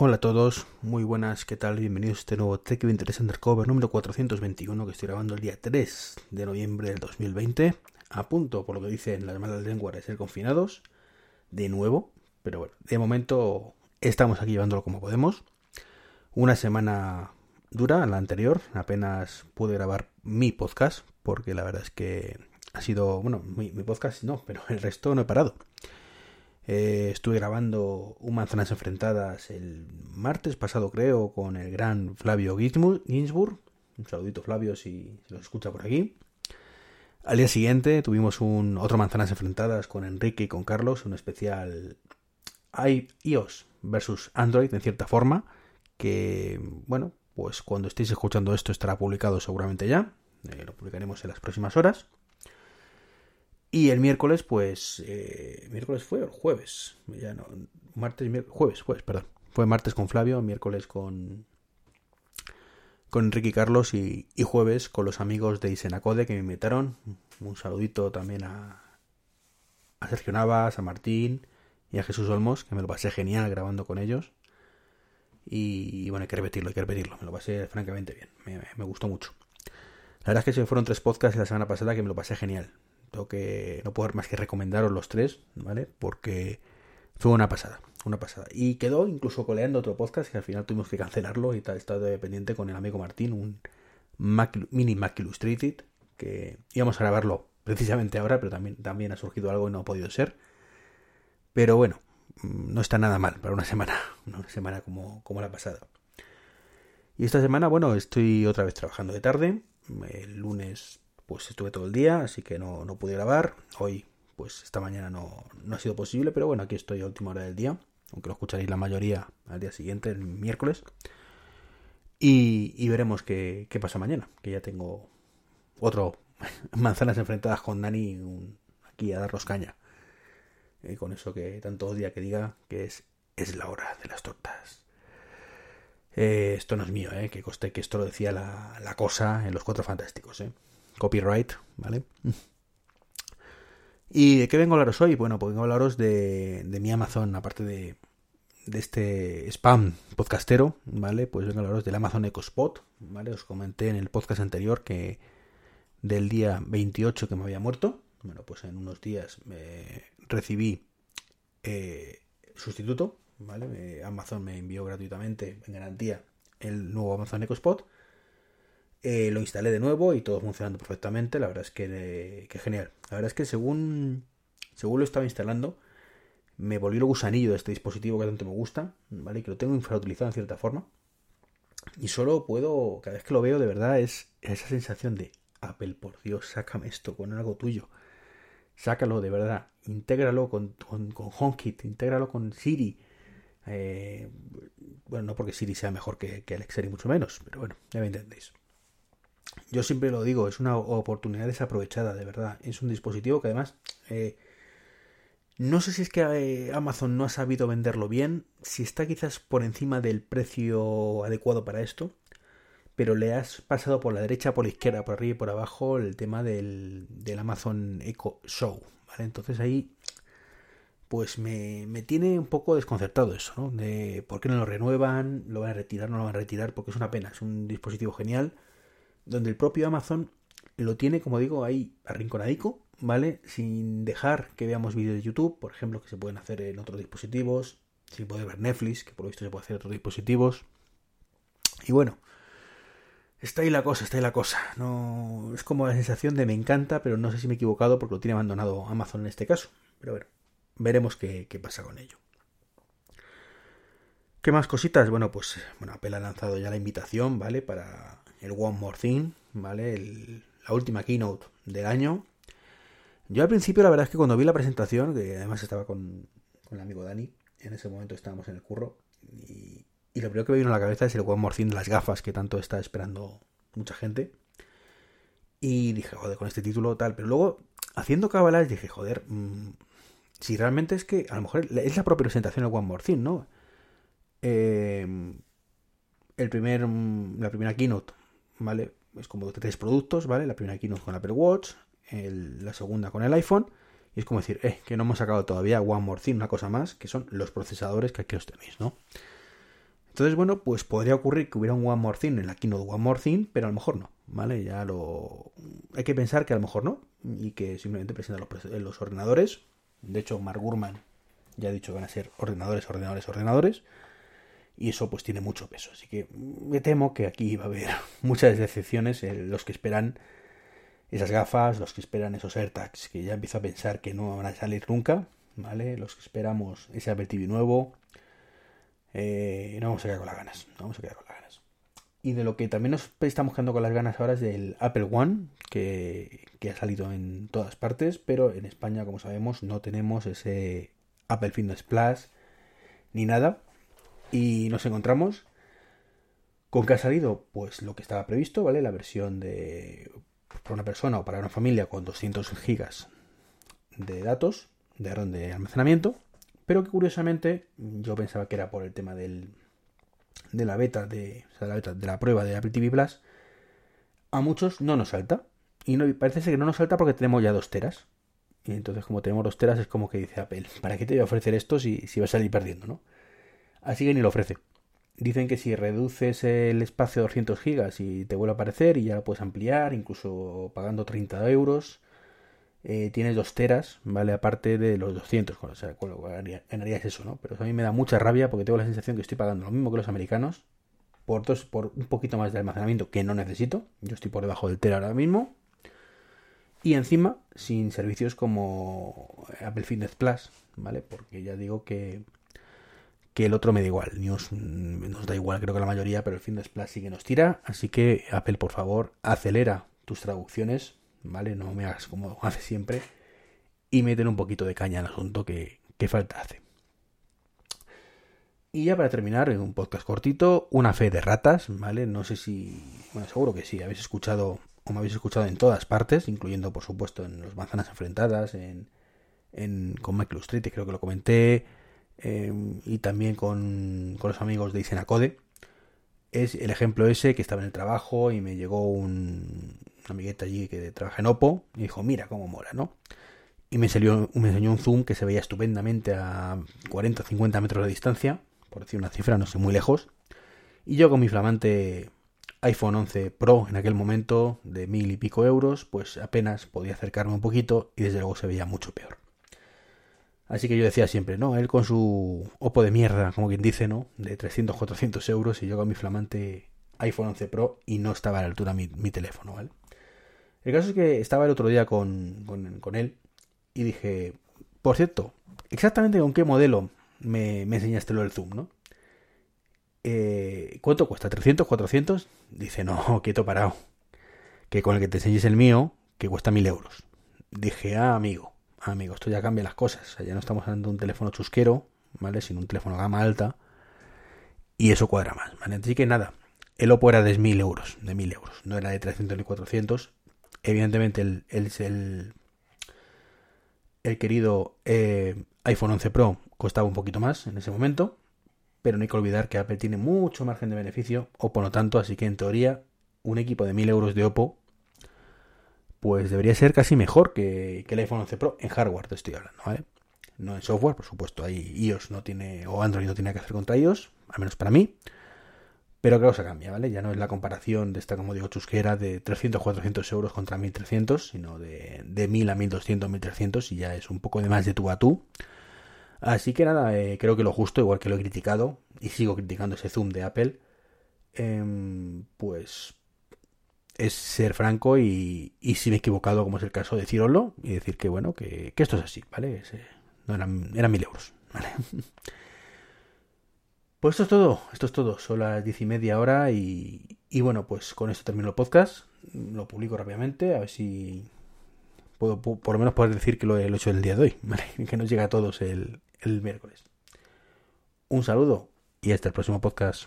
Hola a todos, muy buenas, ¿qué tal? Bienvenidos a este nuevo Tech 23 Undercover número 421 que estoy grabando el día 3 de noviembre del 2020. A punto, por lo que dicen las malas lenguas, de ser confinados de nuevo, pero bueno, de momento estamos aquí llevándolo como podemos. Una semana dura, la anterior, apenas pude grabar mi podcast, porque la verdad es que ha sido, bueno, mi, mi podcast no, pero el resto no he parado. Eh, estuve grabando un Manzanas Enfrentadas el martes pasado, creo, con el gran Flavio Ginsburg. Un saludito, Flavio, si, si lo escucha por aquí. Al día siguiente tuvimos un otro Manzanas Enfrentadas con Enrique y con Carlos, un especial iOS versus Android, en cierta forma, que, bueno, pues cuando estéis escuchando esto estará publicado seguramente ya. Eh, lo publicaremos en las próximas horas. Y el miércoles, pues. Eh, ¿Miércoles fue o el jueves? Ya no. Martes, miércoles. Jueves, jueves, perdón. Fue martes con Flavio, miércoles con. Con Enrique y Carlos y, jueves con los amigos de Isenacode que me invitaron. Un saludito también a, a Sergio Navas, a Martín y a Jesús Olmos, que me lo pasé genial grabando con ellos. Y, bueno, hay que repetirlo, hay que repetirlo. Me lo pasé francamente bien. Me, me, gustó mucho. La verdad es que se fueron tres podcasts la semana pasada que me lo pasé genial. Tengo que no puedo más que recomendaros los tres, ¿vale? Porque fue una pasada, una pasada. Y quedó incluso coleando otro podcast que al final tuvimos que cancelarlo y tal, estado dependiente con el amigo Martín, un Mac, mini Mac Illustrated, que íbamos a grabarlo precisamente ahora, pero también, también ha surgido algo y no ha podido ser. Pero bueno, no está nada mal para una semana, una semana como, como la pasada. Y esta semana, bueno, estoy otra vez trabajando de tarde. El lunes pues estuve todo el día, así que no, no pude grabar. Hoy, pues esta mañana no, no, ha sido posible, pero bueno, aquí estoy a última hora del día, aunque lo escucharéis la mayoría al día siguiente, el miércoles. Y, y veremos qué, qué, pasa mañana, que ya tengo otro manzanas enfrentadas con Dani un, aquí a darnos caña. Eh, con eso que tanto odia que diga que es, es la hora de las tortas. Eh, esto no es mío, eh, que coste que esto lo decía la, la cosa en los Cuatro Fantásticos. Eh copyright, ¿vale? ¿Y de qué vengo a hablaros hoy? Bueno, pues vengo a hablaros de, mi Amazon, aparte de, de, este spam podcastero, ¿vale? Pues vengo a hablaros del Amazon Echo Spot, ¿vale? Os comenté en el podcast anterior que del día 28 que me había muerto. Bueno, pues en unos días me recibí eh, sustituto, ¿vale? Amazon me envió gratuitamente, en garantía, el nuevo Amazon Echo Spot eh, lo instalé de nuevo y todo funcionando perfectamente. La verdad es que, que, genial. La verdad es que según, según lo estaba instalando, me volvió el gusanillo de este dispositivo que tanto me gusta, ¿vale? Que lo tengo infrautilizado en cierta forma. Y solo puedo, cada vez que lo veo, de verdad, es esa sensación de Apple, por Dios, sácame esto con algo tuyo. Sácalo, de verdad. Intégralo con, con, con HomeKit, intégralo con Siri. Eh, bueno, no porque Siri sea mejor que, que Alexa ni mucho menos, pero bueno, ya me entendéis. Yo siempre lo digo, es una oportunidad desaprovechada, de verdad. Es un dispositivo que además... Eh, no sé si es que eh, Amazon no ha sabido venderlo bien, si está quizás por encima del precio adecuado para esto, pero le has pasado por la derecha, por la izquierda, por arriba y por abajo el tema del, del Amazon Echo Show, ¿vale? Entonces ahí pues me, me, tiene un poco desconcertado eso, ¿no? De por qué no lo renuevan, lo van a retirar, no lo van a retirar, porque es una pena, es un dispositivo genial donde el propio Amazon lo tiene, como digo, ahí arrinconadico, ¿vale? Sin dejar que veamos vídeos de YouTube, por ejemplo, que se pueden hacer en otros dispositivos, sin poder ver Netflix, que por lo visto se puede hacer en otros dispositivos. Y bueno, está ahí la cosa, está ahí la cosa. No, es como la sensación de me encanta, pero no sé si me he equivocado porque lo tiene abandonado Amazon en este caso. Pero bueno, veremos qué, qué pasa con ello. ¿Qué más cositas? Bueno, pues bueno, Apple ha lanzado ya la invitación, ¿vale? Para el One More Thing, ¿vale? El, la última keynote del año. Yo al principio la verdad es que cuando vi la presentación, que además estaba con, con el amigo Dani, en ese momento estábamos en el curro, y, y, lo primero que me vino a la cabeza es el One More Thing de las gafas que tanto está esperando mucha gente. Y dije, joder, con este título tal, pero luego haciendo cabalas dije, joder, mmm, si realmente es que a lo mejor es la propia presentación del One More Thing, ¿no? Eh, el primer, la primera keynote ¿vale? Es como tres productos, ¿vale? La primera keynote con Apple Watch, la segunda con el iPhone, y es como decir, eh, que no hemos sacado todavía One More Thing, una cosa más, que son los procesadores que aquí os tenéis, ¿no? Entonces, bueno, pues podría ocurrir que hubiera un One More Thing en la keynote One More Thing, pero a lo mejor no, ¿vale? Ya lo... Hay que pensar que a lo mejor no, y que simplemente presentan los, los ordenadores. De hecho, Mark Gurman ya ha dicho que van a ser ordenadores, ordenadores, ordenadores. Y eso pues tiene mucho peso. Así que me temo que aquí va a haber muchas decepciones. los que esperan esas gafas, los que esperan esos AirTags, que ya empiezo a pensar que no van a salir nunca, ¿vale? Los que esperamos ese Apple TV nuevo, eh, no vamos a quedar con las ganas, no vamos a quedar con las ganas. Y de lo que también nos estamos quedando con las ganas ahora es del Apple One, que, que ha salido en todas partes, pero en España, como sabemos, no tenemos ese Apple Fitness Plus ni nada. Y nos encontramos con que ha salido pues lo que estaba previsto, ¿vale? La versión de para una persona o para una familia con 200 gigas de datos, de, de almacenamiento, pero que curiosamente yo pensaba que era por el tema del, de la beta de, la beta de la prueba de Apple TV Plus, a muchos no nos salta. Y no, parece ser que no nos salta porque tenemos ya dos teras. Y entonces, como tenemos dos teras, es como que dice Apple, ¿para qué te voy a ofrecer esto si, si vas a salir perdiendo, no? Así que ni lo ofrece. Dicen que si reduces el espacio a 200 gigas y te vuelve a aparecer y ya lo puedes ampliar, incluso pagando 30 euros, eh, tienes dos teras, ¿vale? Aparte de los 200, o sea, ganarías eso, ¿no? Pero a mí me da mucha rabia porque tengo la sensación que estoy pagando lo mismo que los americanos por, dos, por un poquito más de almacenamiento que no necesito. Yo estoy por debajo del tera ahora mismo. Y encima, sin servicios como Apple Fitness Plus, ¿vale? Porque ya digo que que el otro me da igual. News nos da igual, creo que la mayoría, pero el Fitness Plus sí que nos tira. Así que Apple, por favor, acelera tus traducciones, ¿vale? No me hagas como hace siempre. Y meten un poquito de caña al asunto que, falta hace. Y ya para terminar, un podcast cortito, una fe de ratas, ¿vale? No sé si. Bueno, seguro que sí, habéis escuchado, o me habéis escuchado en todas partes, incluyendo, por supuesto, en los manzanas enfrentadas, en, en con Michael Street, creo que lo comenté, Em, y también con, los amigos de Isenacode. Es el ejemplo ese que estaba en el trabajo y me llegó un, una amigueta allí que trabaja en Oppo y dijo, mira cómo mola, ¿no? Y me, salió, me enseñó un zoom que se veía estupendamente a 40 o 50 metros de distancia, por decir una cifra, no sé, muy lejos. Y yo con mi flamante iPhone 11 Pro en aquel momento de mil y pico euros, pues apenas podía acercarme un poquito y desde luego se veía mucho peor. Así que yo decía siempre, no, él con su Oppo de mierda, como quien dice, ¿no? De 300, 400 euros y yo con mi flamante iPhone 11 Pro y no estaba a la altura mi, teléfono, ¿vale? El caso es que estaba el otro día con, con, él y dije, por cierto, exactamente con qué modelo me, me enseñaste lo del Zoom, ¿no? Eh, ¿Cuánto cuesta? ¿300, 400? Dice, no, quieto parado. Que con el que te enseñes el mío, que cuesta 1000 euros. Dije, ah, amigo amigo, esto ya cambia las cosas. ya no estamos hablando de un teléfono chusquero, ¿vale? Sino un teléfono gama alta. Y eso cuadra más, ¿vale? Así que nada, el Oppo era de 1000 euros, de 1000 euros. No era de 300 ni 400. Evidentemente el, el, el, querido eh, iPhone 11 Pro costaba un poquito más en ese momento. Pero no hay que olvidar que Apple tiene mucho margen de beneficio, Oppo no tanto, así que en teoría un equipo de 1000 euros de Oppo pues debería ser casi mejor que, el iPhone 11 Pro en hardware, te estoy hablando, ¿vale? No en software, por supuesto, ahí iOS no tiene, o Android no tiene que hacer contra iOS, al menos para mí. Pero creo que se cambia, ¿vale? Ya no es la comparación de esta, como digo, chusquera de 300, 400 euros contra 1300, sino de, de 1000 a 1200, 1300, y ya es un poco de más de tú a tú. Así que nada, eh, creo que lo justo, igual que lo he criticado, y sigo criticando ese zoom de Apple, em, pues es ser franco y, y, si me he equivocado, como es el caso, decirlo y decir que, bueno, que, esto es así, ¿vale? Eh, no eran, mil euros, ¿vale? Pues esto es todo, esto es todo, son las diez y media hora y, y bueno, pues con esto termino el podcast, lo publico rápidamente, a ver si puedo por lo menos poder decir que lo he hecho el día de hoy, ¿vale? Que nos llega a todos el, el miércoles. Un saludo y hasta el próximo podcast.